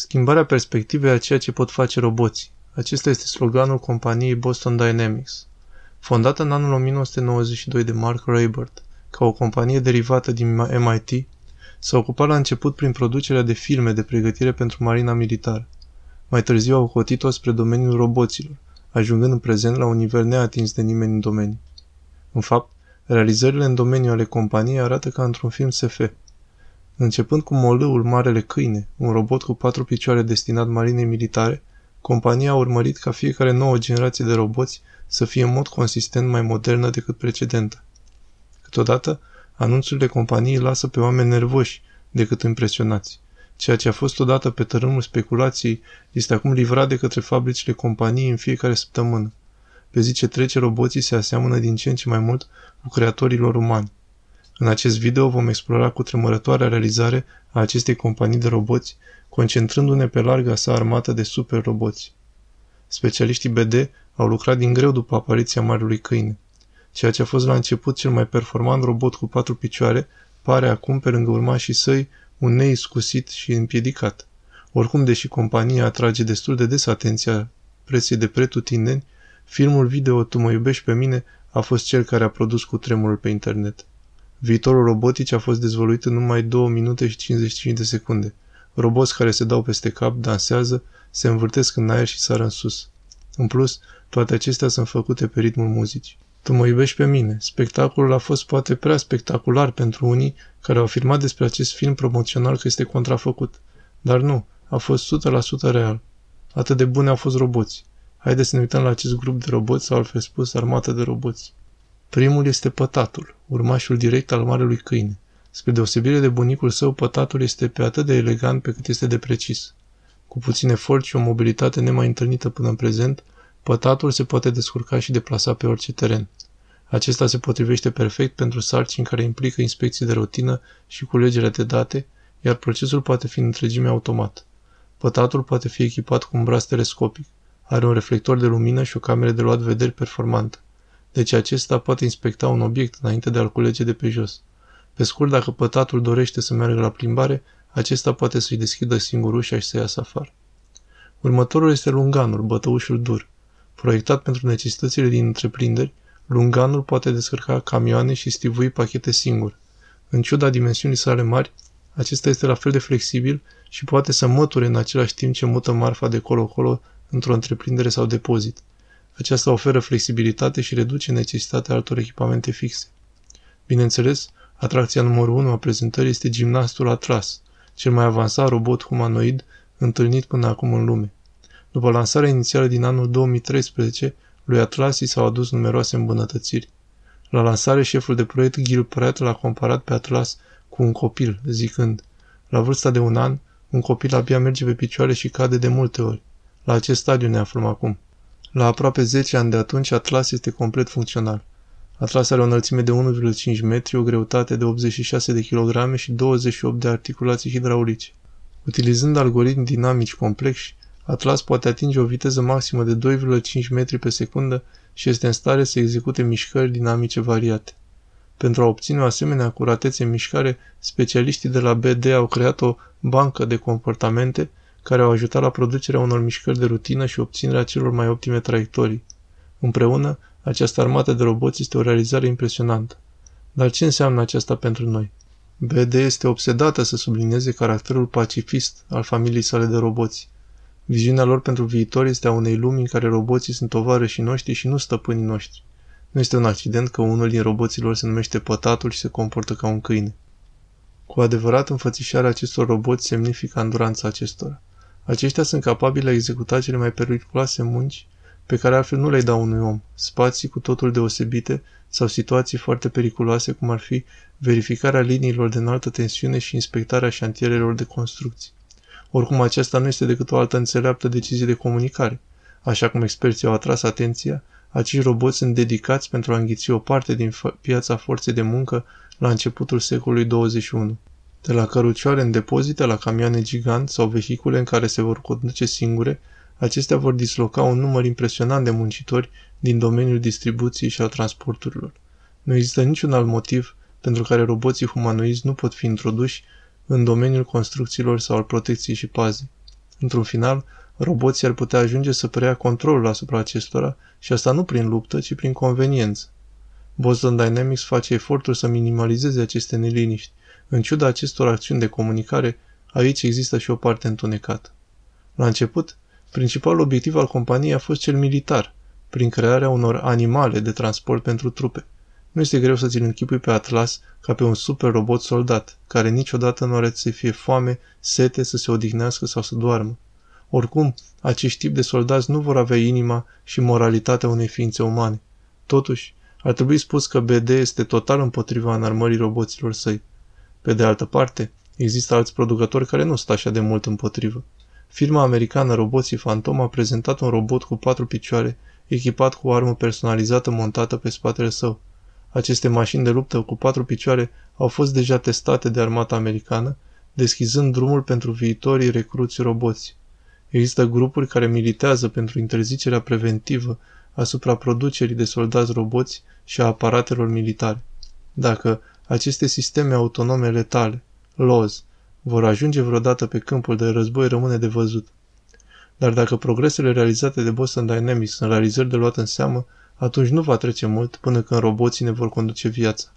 Schimbarea perspectivei a ceea ce pot face roboții. Acesta este sloganul companiei Boston Dynamics. Fondată în anul 1992 de Mark Raybert, ca o companie derivată din MIT, s-a ocupat la început prin producerea de filme de pregătire pentru marina militară. Mai târziu au cotit-o spre domeniul roboților, ajungând în prezent la un nivel neatins de nimeni în domeniu. În fapt, realizările în domeniu ale companiei arată ca într-un film SF. Începând cu Molâul Marele Câine, un robot cu patru picioare destinat marinei militare, compania a urmărit ca fiecare nouă generație de roboți să fie în mod consistent mai modernă decât precedenta. Câteodată, anunțurile companiei lasă pe oameni nervoși decât impresionați. Ceea ce a fost odată pe tărâmul speculației este acum livrat de către fabricile companiei în fiecare săptămână. Pe zi ce trece, roboții se aseamănă din ce în ce mai mult cu creatorilor umani. În acest video vom explora cu tremurătoarea realizare a acestei companii de roboți, concentrându-ne pe larga sa armată de super roboți. Specialiștii BD au lucrat din greu după apariția Marelui Câine. Ceea ce a fost la început cel mai performant robot cu patru picioare, pare acum, pe lângă urmașii săi, un neiscusit și împiedicat. Oricum, deși compania atrage destul de des atenția preței de pretutindeni, filmul video Tu mă iubești pe mine a fost cel care a produs cu tremurul pe internet. Viitorul robotic a fost dezvăluit în numai 2 minute și 55 de secunde. Roboți care se dau peste cap, dansează, se învârtesc în aer și sară în sus. În plus, toate acestea sunt făcute pe ritmul muzicii. Tu mă iubești pe mine. Spectacolul a fost poate prea spectacular pentru unii care au afirmat despre acest film promoțional că este contrafăcut. Dar nu, a fost 100% real. Atât de bune au fost roboți. Haideți să ne uităm la acest grup de roboți sau altfel spus armată de roboți. Primul este pătatul, urmașul direct al marelui câine. Spre deosebire de bunicul său, pătatul este pe atât de elegant pe cât este de precis. Cu puțin efort și o mobilitate nemai întâlnită până în prezent, pătatul se poate descurca și deplasa pe orice teren. Acesta se potrivește perfect pentru sarcini care implică inspecții de rutină și culegerea de date, iar procesul poate fi în întregime automat. Pătatul poate fi echipat cu un braț telescopic, are un reflector de lumină și o cameră de luat vederi performantă. Deci acesta poate inspecta un obiect înainte de a-l culege de pe jos. Pe scurt, dacă pătatul dorește să meargă la plimbare, acesta poate să-și deschidă singur ușa și să iasă afară. Următorul este lunganul, bătăușul dur. Proiectat pentru necesitățile din întreprinderi, lunganul poate descărca camioane și stivui pachete singur. În ciuda dimensiunii sale mari, acesta este la fel de flexibil și poate să măture în același timp ce mută marfa de colo-colo într-o întreprindere sau depozit. Aceasta oferă flexibilitate și reduce necesitatea altor echipamente fixe. Bineînțeles, atracția numărul 1 a prezentării este gimnastul Atlas, cel mai avansat robot humanoid întâlnit până acum în lume. După lansarea inițială din anul 2013, lui Atlas i s-au adus numeroase îmbunătățiri. La lansare, șeful de proiect Gil Pratt l-a comparat pe Atlas cu un copil, zicând, la vârsta de un an, un copil abia merge pe picioare și cade de multe ori. La acest stadiu ne aflăm acum. La aproape 10 ani de atunci, Atlas este complet funcțional. Atlas are o înălțime de 1,5 metri, o greutate de 86 de kg și 28 de articulații hidraulice. Utilizând algoritmi dinamici complexi, Atlas poate atinge o viteză maximă de 2,5 metri pe secundă și este în stare să execute mișcări dinamice variate. Pentru a obține o asemenea acuratețe în mișcare, specialiștii de la BD au creat o bancă de comportamente care au ajutat la producerea unor mișcări de rutină și obținerea celor mai optime traiectorii. Împreună, această armată de roboți este o realizare impresionantă. Dar ce înseamnă aceasta pentru noi? BD este obsedată să sublinieze caracterul pacifist al familiei sale de roboți. Viziunea lor pentru viitor este a unei lumi în care roboții sunt tovarășii noștri și nu stăpânii noștri. Nu este un accident că unul din roboții lor se numește pătatul și se comportă ca un câine. Cu adevărat, înfățișarea acestor roboți semnifică anduranța acestora. Aceștia sunt capabili de a executa cele mai periculoase munci pe care altfel nu le dau unui om, spații cu totul deosebite sau situații foarte periculoase cum ar fi verificarea liniilor de înaltă tensiune și inspectarea șantierelor de construcții. Oricum, aceasta nu este decât o altă înțeleaptă decizie de comunicare. Așa cum experții au atras atenția, acești roboți sunt dedicați pentru a înghiți o parte din piața forței de muncă la începutul secolului 21. De la cărucioare în depozite la camioane gigant sau vehicule în care se vor conduce singure, acestea vor disloca un număr impresionant de muncitori din domeniul distribuției și al transporturilor. Nu există niciun alt motiv pentru care roboții humanoizi nu pot fi introduși în domeniul construcțiilor sau al protecției și pazei. Într-un final, roboții ar putea ajunge să preia controlul asupra acestora și asta nu prin luptă, ci prin conveniență. Boston Dynamics face eforturi să minimalizeze aceste neliniști. În ciuda acestor acțiuni de comunicare, aici există și o parte întunecată. La început, principalul obiectiv al companiei a fost cel militar, prin crearea unor animale de transport pentru trupe. Nu este greu să ți-l închipui pe Atlas ca pe un super robot soldat, care niciodată nu are să fie foame, sete, să se odihnească sau să doarmă. Oricum, acești tip de soldați nu vor avea inima și moralitatea unei ființe umane. Totuși, ar trebui spus că BD este total împotriva înarmării roboților săi. Pe de altă parte, există alți producători care nu stă așa de mult împotrivă. Firma americană Roboții Phantom a prezentat un robot cu patru picioare, echipat cu o armă personalizată montată pe spatele său. Aceste mașini de luptă cu patru picioare au fost deja testate de armata americană, deschizând drumul pentru viitorii recruți roboți. Există grupuri care militează pentru interzicerea preventivă asupra producerii de soldați roboți și a aparatelor militare. Dacă aceste sisteme autonome letale, LOZ, vor ajunge vreodată pe câmpul de război rămâne de văzut. Dar dacă progresele realizate de Boston Dynamics sunt realizări de luat în seamă, atunci nu va trece mult până când roboții ne vor conduce viața.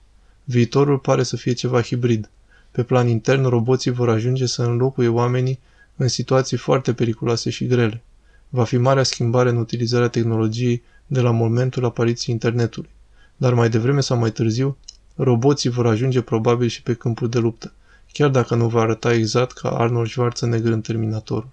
Viitorul pare să fie ceva hibrid. Pe plan intern, roboții vor ajunge să înlocuie oamenii în situații foarte periculoase și grele. Va fi marea schimbare în utilizarea tehnologiei de la momentul apariției internetului. Dar mai devreme sau mai târziu, roboții vor ajunge probabil și pe câmpul de luptă, chiar dacă nu va arăta exact ca Arnold Schwarzenegger în Terminator.